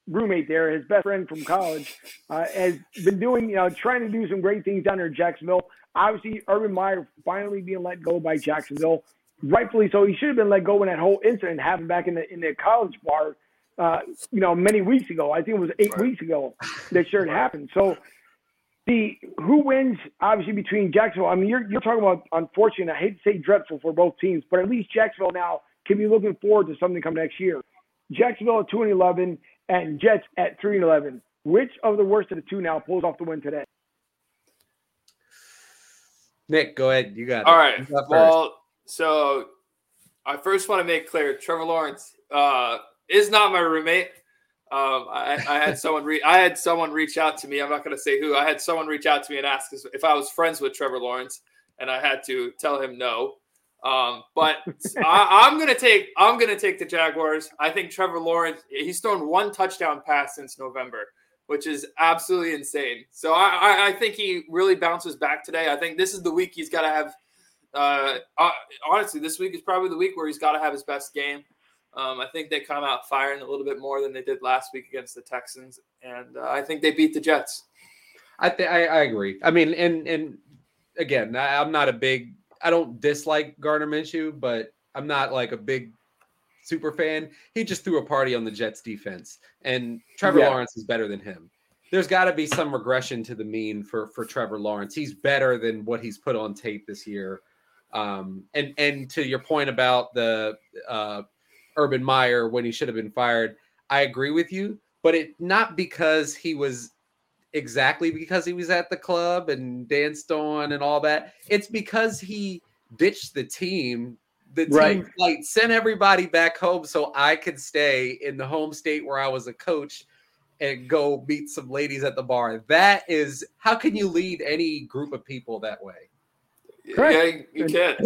roommate there, his best friend from college, uh, has been doing, you know, trying to do some great things down there in Jacksonville. Obviously, Urban Meyer finally being let go by Jacksonville rightfully so. He should have been let go when that whole incident happened back in the in the college bar, uh, you know, many weeks ago. I think it was eight weeks ago that sure it happened. So the who wins obviously between Jacksonville. I mean, you're you're talking about unfortunate. I hate to say dreadful for both teams, but at least Jacksonville now can be looking forward to something come next year. Jacksonville at two and eleven and Jets at three and eleven. Which of the worst of the two now pulls off the win today? Nick, go ahead. You got it. All right. Well, so I first want to make clear Trevor Lawrence uh, is not my roommate. Um, I, I, had someone re- I had someone reach out to me. I'm not going to say who. I had someone reach out to me and ask if I was friends with Trevor Lawrence, and I had to tell him no. Um, but I, am gonna take I'm gonna take the Jaguars. I think Trevor Lawrence he's thrown one touchdown pass since November, which is absolutely insane. So I, I, think he really bounces back today. I think this is the week he's got to have uh, uh, honestly, this week is probably the week where he's got to have his best game. Um, I think they come out firing a little bit more than they did last week against the Texans, and uh, I think they beat the Jets. I, th- I, I agree. I mean, and and again, I, am not a big. I don't dislike Gardner Minshew, but I'm not like a big super fan. He just threw a party on the Jets defense, and Trevor yeah. Lawrence is better than him. There's got to be some regression to the mean for for Trevor Lawrence. He's better than what he's put on tape this year. Um, and and to your point about the uh, Urban Meyer when he should have been fired, I agree with you, but it not because he was exactly because he was at the club and danced on and all that. It's because he ditched the team. The team right. flight sent everybody back home so I could stay in the home state where I was a coach and go meet some ladies at the bar. That is how can you lead any group of people that way? Yeah, you can't.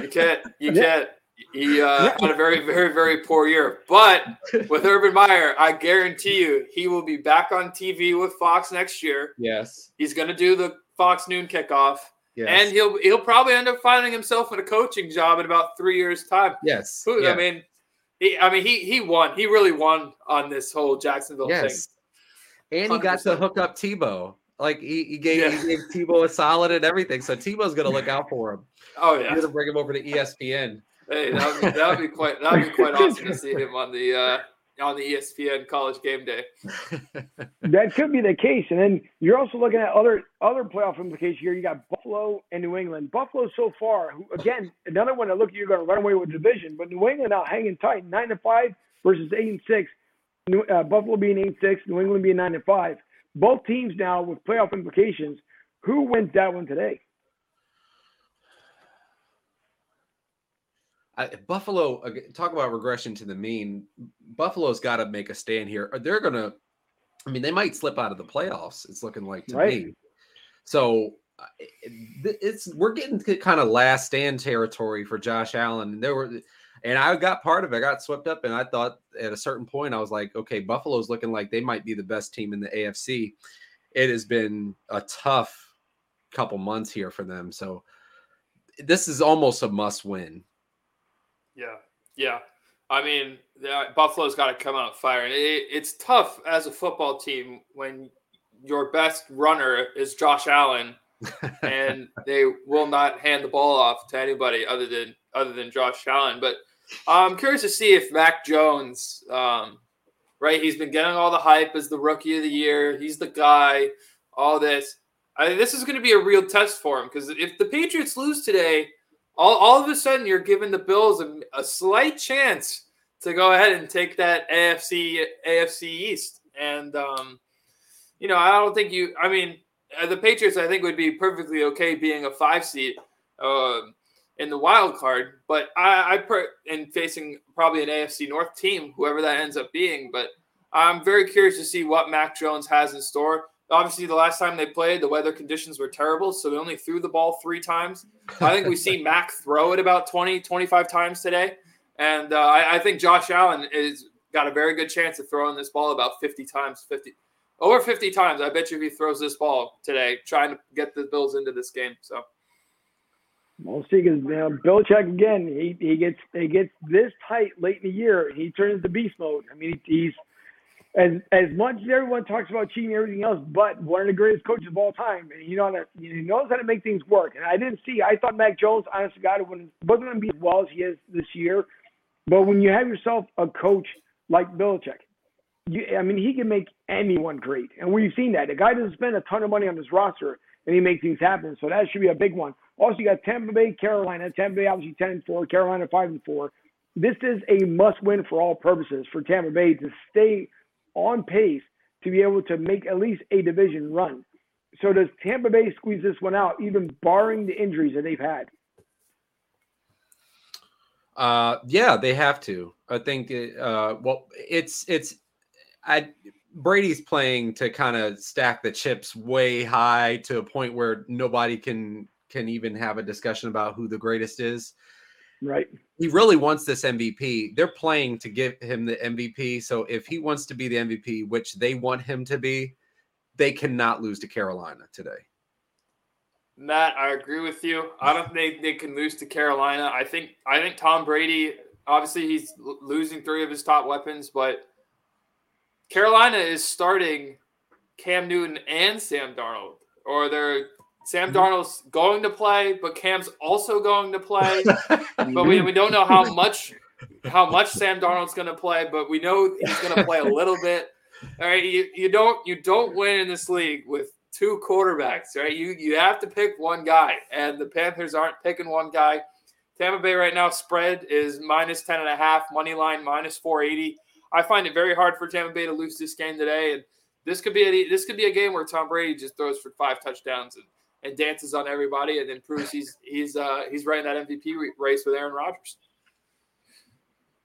You can't. You can't. He uh, had a very, very, very poor year. But (laughs) with Urban Meyer, I guarantee you he will be back on TV with Fox next year. Yes. He's going to do the Fox noon kickoff. Yes. And he'll he'll probably end up finding himself in a coaching job in about three years' time. Yes. Who, yeah. I mean, he I mean he he won. He really won on this whole Jacksonville yes. thing. And he 100%. got to hook up Tebow. Like he, he gave yeah. he gave Tebow a solid and everything. So Tebow's gonna look out for him. (laughs) Oh yeah, he's gonna bring him over to ESPN. Hey, that would be, that would be quite that would be quite awesome to see him on the uh, on the ESPN College Game Day. (laughs) that could be the case, and then you're also looking at other other playoff implications here. You got Buffalo and New England. Buffalo so far, who, again, another one that look you're going to run away with division, but New England now hanging tight, nine to five versus eight and six. New, uh, Buffalo being eight six, New England being nine and five both teams now with playoff implications. Who wins that one today? I, Buffalo, talk about regression to the mean. Buffalo's got to make a stand here. They're going to, I mean, they might slip out of the playoffs. It's looking like to right. me. So it's we're getting kind of last stand territory for Josh Allen. And There were and I got part of it. I got swept up, and I thought at a certain point I was like, okay, Buffalo's looking like they might be the best team in the AFC. It has been a tough couple months here for them, so this is almost a must win. Yeah, yeah. I mean, Buffalo's got to come out firing. It, it's tough as a football team when your best runner is Josh Allen (laughs) and they will not hand the ball off to anybody other than other than Josh Allen. But I'm curious to see if Mac Jones, um, right? He's been getting all the hype as the rookie of the year. He's the guy. All this. I mean, this is going to be a real test for him because if the Patriots lose today, all, all of a sudden you're giving the Bills a, a slight chance to go ahead and take that AFC AFC East. And um, you know, I don't think you. I mean, uh, the Patriots, I think, would be perfectly okay being a five seed uh, in the wild card. But I, I per in facing probably an AFC North team, whoever that ends up being. But I'm very curious to see what Mac Jones has in store. Obviously, the last time they played, the weather conditions were terrible, so they only threw the ball three times. I think we see (laughs) Mac throw it about 20, 25 times today. And uh, I, I, think Josh Allen is got a very good chance of throwing this ball about 50 times, 50 over 50 times. I bet you if he throws this ball today, trying to get the Bills into this game. So we'll see. Because you know, Belichick again, he, he gets he gets this tight late in the year, he turns to beast mode. I mean, he's as as much as everyone talks about cheating and everything else, but one of the greatest coaches of all time, and you know how to, he knows how to make things work. And I didn't see. I thought Mac Jones, honest to God, wasn't going to be as well as he is this year. But when you have yourself a coach like Belichick, you, I mean, he can make anyone great, and we've seen that. The guy doesn't spend a ton of money on his roster, and he makes things happen. So that should be a big one. Also, you got Tampa Bay, Carolina. Tampa Bay obviously ten and four, Carolina five and four. This is a must-win for all purposes for Tampa Bay to stay on pace to be able to make at least a division run. So does Tampa Bay squeeze this one out, even barring the injuries that they've had? Uh, yeah, they have to. I think. Uh, well, it's it's. I Brady's playing to kind of stack the chips way high to a point where nobody can can even have a discussion about who the greatest is. Right. He really wants this MVP. They're playing to give him the MVP. So if he wants to be the MVP, which they want him to be, they cannot lose to Carolina today. Matt, I agree with you. I don't think they can lose to Carolina. I think I think Tom Brady, obviously he's losing three of his top weapons, but Carolina is starting Cam Newton and Sam Darnold, or they're Sam mm-hmm. Darnold's going to play, but Cam's also going to play. (laughs) but we, we don't know how much how much Sam Darnold's going to play, but we know he's going to play a little bit. All right, you, you don't you don't win in this league with two quarterbacks, right? You you have to pick one guy, and the Panthers aren't picking one guy. Tampa Bay right now spread is minus 10 and a half, money line minus 480. I find it very hard for Tampa Bay to lose this game today, and this could be a this could be a game where Tom Brady just throws for five touchdowns and, and dances on everybody, and then proves he's he's uh, he's running that MVP race with Aaron Rodgers.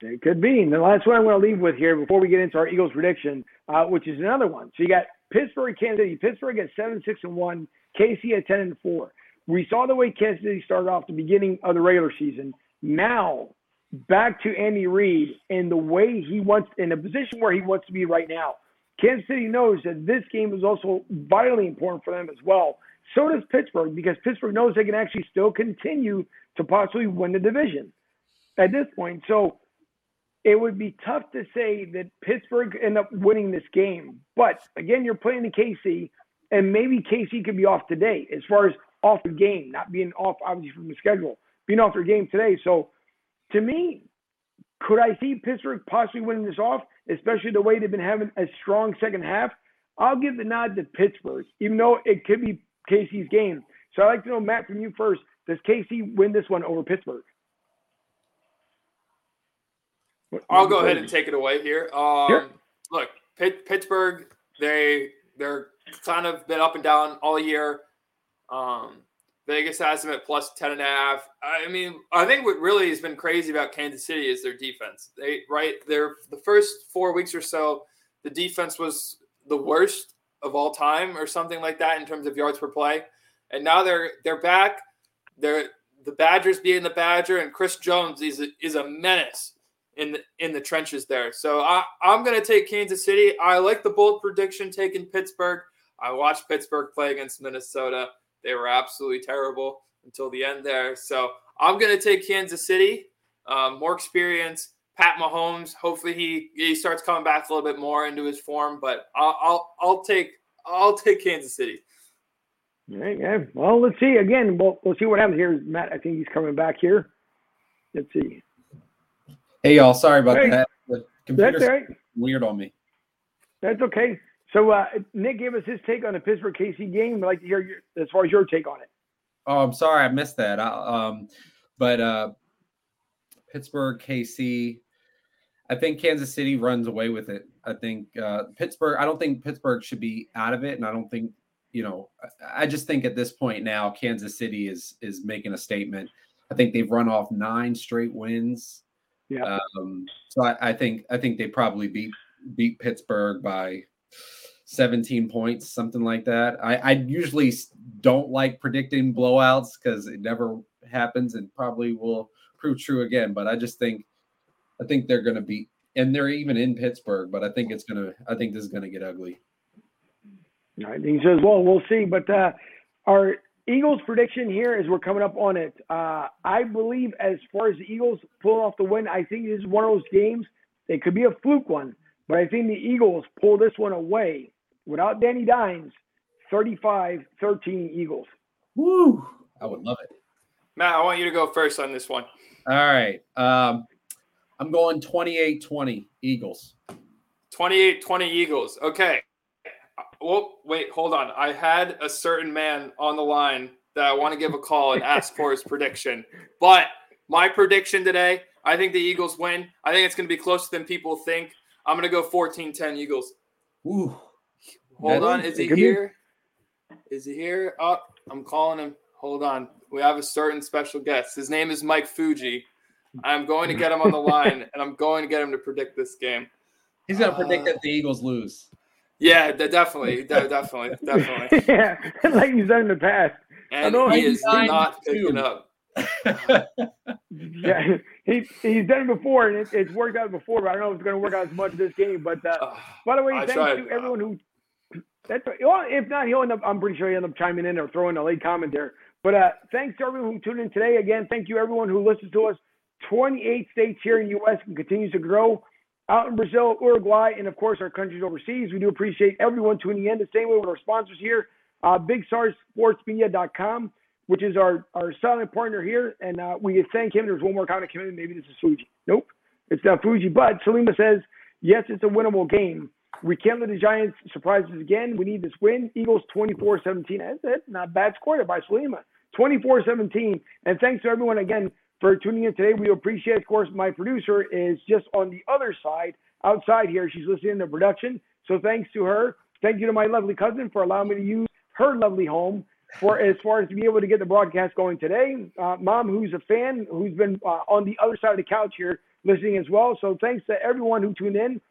It could be. And the last one I'm going to leave with here before we get into our Eagles prediction, uh, which is another one. So you got Pittsburgh, Kansas City. Pittsburgh at seven, six, and one. KC at ten and four. We saw the way Kansas City started off the beginning of the regular season. Now back to Andy Reid and the way he wants in a position where he wants to be right now. Kansas City knows that this game is also vitally important for them as well. So does Pittsburgh because Pittsburgh knows they can actually still continue to possibly win the division at this point. So it would be tough to say that Pittsburgh end up winning this game. But again, you're playing the KC, and maybe KC could be off today as far as off the game, not being off obviously from the schedule, being off their game today. So to me, could I see Pittsburgh possibly winning this off, especially the way they've been having a strong second half? I'll give the nod to Pittsburgh, even though it could be KC's game. So I'd like to know, Matt, from you first. Does KC win this one over Pittsburgh? I'll go ahead and take it away here. Um, sure. Look, Pitt, Pittsburgh, they they're kind of been up and down all year. Um, Vegas has them at plus 10 and a half. I mean, I think what really has been crazy about Kansas City is their defense. They right there the first four weeks or so, the defense was the worst of all time or something like that in terms of yards per play. And now they're they're back. They're the Badgers being the Badger and Chris Jones is a, is a menace in the in the trenches there. So I, I'm going to take Kansas City. I like the bold prediction taking Pittsburgh. I watched Pittsburgh play against Minnesota. They were absolutely terrible until the end there. So I'm going to take Kansas City. Um, more experience. Pat Mahomes. Hopefully he he starts coming back a little bit more into his form. But I'll I'll, I'll take I'll take Kansas City. Yeah, yeah. Well, let's see. Again, we'll, we'll see what happens here. Matt, I think he's coming back here. Let's see. Hey, y'all. Sorry about hey, that. The computer's right. weird on me. That's okay. So uh, Nick gave us his take on the Pittsburgh KC game. I'd like to hear your, as far as your take on it. Oh, I'm sorry, I missed that. I, um, but uh, Pittsburgh KC, I think Kansas City runs away with it. I think uh, Pittsburgh. I don't think Pittsburgh should be out of it, and I don't think you know. I just think at this point now, Kansas City is is making a statement. I think they've run off nine straight wins. Yeah. Um, so I, I think I think they probably beat beat Pittsburgh by 17 points, something like that. I, I usually don't like predicting blowouts because it never happens and probably will prove true again. But I just think I think they're going to be, and they're even in Pittsburgh, but I think it's gonna. I think this is gonna get ugly. I think so as well. We'll see. But uh, our Eagles prediction here is we're coming up on it. Uh, I believe as far as the Eagles pulling off the win, I think this is one of those games. It could be a fluke one, but I think the Eagles pull this one away without Danny Dimes. 35-13 Eagles. Woo! I would love it. Matt, I want you to go first on this one. All right. Um, I'm going 28 20 Eagles. 28 20 Eagles. Okay. Well, wait, hold on. I had a certain man on the line that I want to give a call and ask for his prediction. But my prediction today, I think the Eagles win. I think it's going to be closer than people think. I'm going to go 14 10 Eagles. Ooh. Hold on. Is he here? Is he here? Oh, I'm calling him. Hold on. We have a certain special guest. His name is Mike Fuji. I'm going to get him on the line, and I'm going to get him to predict this game. He's going to predict uh, that the Eagles lose. Yeah, definitely, definitely, (laughs) definitely. yeah, (laughs) like he's done in the past. And he is not picking up. (laughs) yeah, he he's done it before, and it, it's worked out before. But I don't know if it's going to work out as much this game. But uh, by the way, I thanks tried. to everyone who. That's well, if not, he'll end up. I'm pretty sure he'll end up chiming in or throwing a late comment there. But uh, thanks to everyone who tuned in today. Again, thank you everyone who listens to us 28 states here in the U.S. and continues to grow. Out in Brazil, Uruguay, and of course our countries overseas. We do appreciate everyone tuning in. The same way with our sponsors here, uh, BigStarSportsMedia.com, which is our, our silent partner here. And uh, we thank him. There's one more comment coming in. Maybe this is Fuji. Nope, it's not Fuji. But Salima says, yes, it's a winnable game. We can't let the Giants surprise us again. We need this win. Eagles 24 17. That's it. Not bad score by Salima. 24 17. And thanks to everyone again for tuning in today. We appreciate, of course, my producer is just on the other side, outside here. She's listening to production. So thanks to her. Thank you to my lovely cousin for allowing me to use her lovely home for as far as to be able to get the broadcast going today. Uh, Mom, who's a fan, who's been uh, on the other side of the couch here listening as well. So thanks to everyone who tuned in.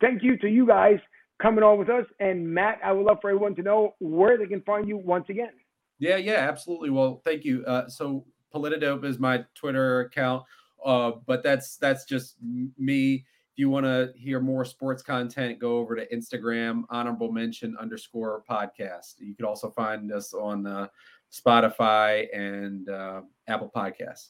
Thank you to you guys coming on with us. And Matt, I would love for everyone to know where they can find you once again. Yeah, yeah, absolutely. Well, thank you. Uh, so Politidope is my Twitter account, uh, but that's that's just me. If you want to hear more sports content, go over to Instagram, honorable mention underscore podcast. You can also find us on uh, Spotify and uh, Apple Podcasts.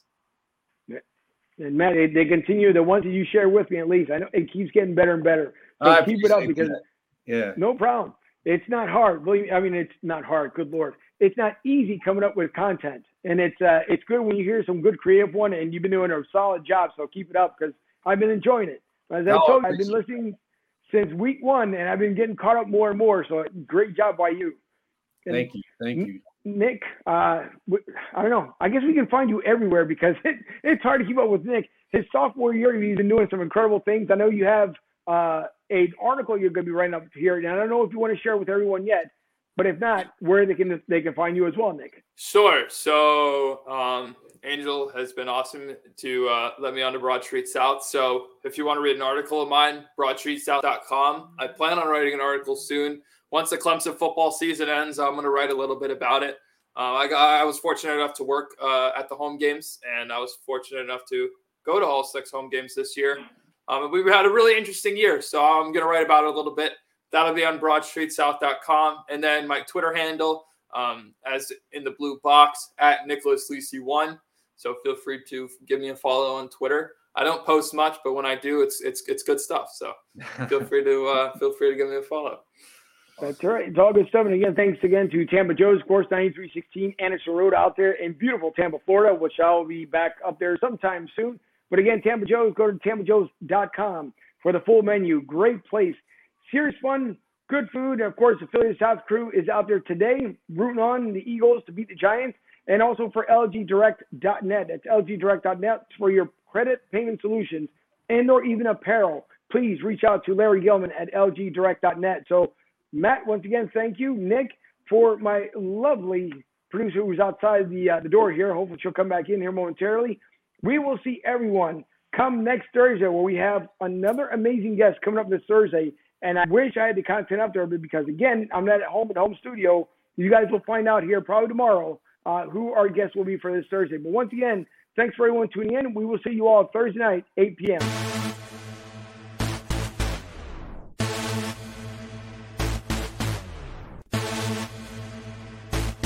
And Matt, they, they, continue the ones that you share with me at least. I know it keeps getting better and better. So keep it up because that. yeah, no problem. It's not hard. Believe me, I mean, it's not hard. Good lord, it's not easy coming up with content and it's uh, it's good when you hear some good creative one, and you've been doing a solid job. So keep it up because I've been enjoying it. As I told you, I've been listening since week one, and I've been getting caught up more and more. So great job by you. And Thank you. Thank you. Nick, uh, I don't know. I guess we can find you everywhere because (laughs) it, it's hard to keep up with Nick. His sophomore year, he's been doing some incredible things. I know you have uh, an article you're going to be writing up here, and I don't know if you want to share with everyone yet. But if not, where they can they can find you as well, Nick. Sure. So um, Angel has been awesome to uh, let me on to Broad Street South. So if you want to read an article of mine, broadstreetsouth.com. I plan on writing an article soon. Once the Clemson football season ends, I'm going to write a little bit about it. Uh, I, got, I was fortunate enough to work uh, at the home games, and I was fortunate enough to go to all six home games this year. Um, we had a really interesting year, so I'm going to write about it a little bit. That'll be on broadstreetsouth.com. And then my Twitter handle, um, as in the blue box, at Nicholas Lisi1. So feel free to give me a follow on Twitter. I don't post much, but when I do, it's it's it's good stuff. So (laughs) feel free to uh, feel free to give me a follow. That's right. It's all good stuff. And again, thanks again to Tampa Joe's, course 9316 Anderson Road out there in beautiful Tampa, Florida, which I'll be back up there sometime soon. But again, Tampa Joe's, go to tampajoes.com for the full menu. Great place. Serious fun, good food. And of course, the Philly South crew is out there today rooting on the Eagles to beat the Giants. And also for LGDirect.net. That's LGDirect.net for your credit payment solutions and or even apparel. Please reach out to Larry Gilman at LGDirect.net. So Matt, once again, thank you. Nick, for my lovely producer who's outside the uh, the door here. Hopefully, she'll come back in here momentarily. We will see everyone come next Thursday where we have another amazing guest coming up this Thursday. And I wish I had the content up there because, again, I'm not at home at home studio. You guys will find out here probably tomorrow uh, who our guest will be for this Thursday. But once again, thanks for everyone tuning in. We will see you all Thursday night, 8 p.m.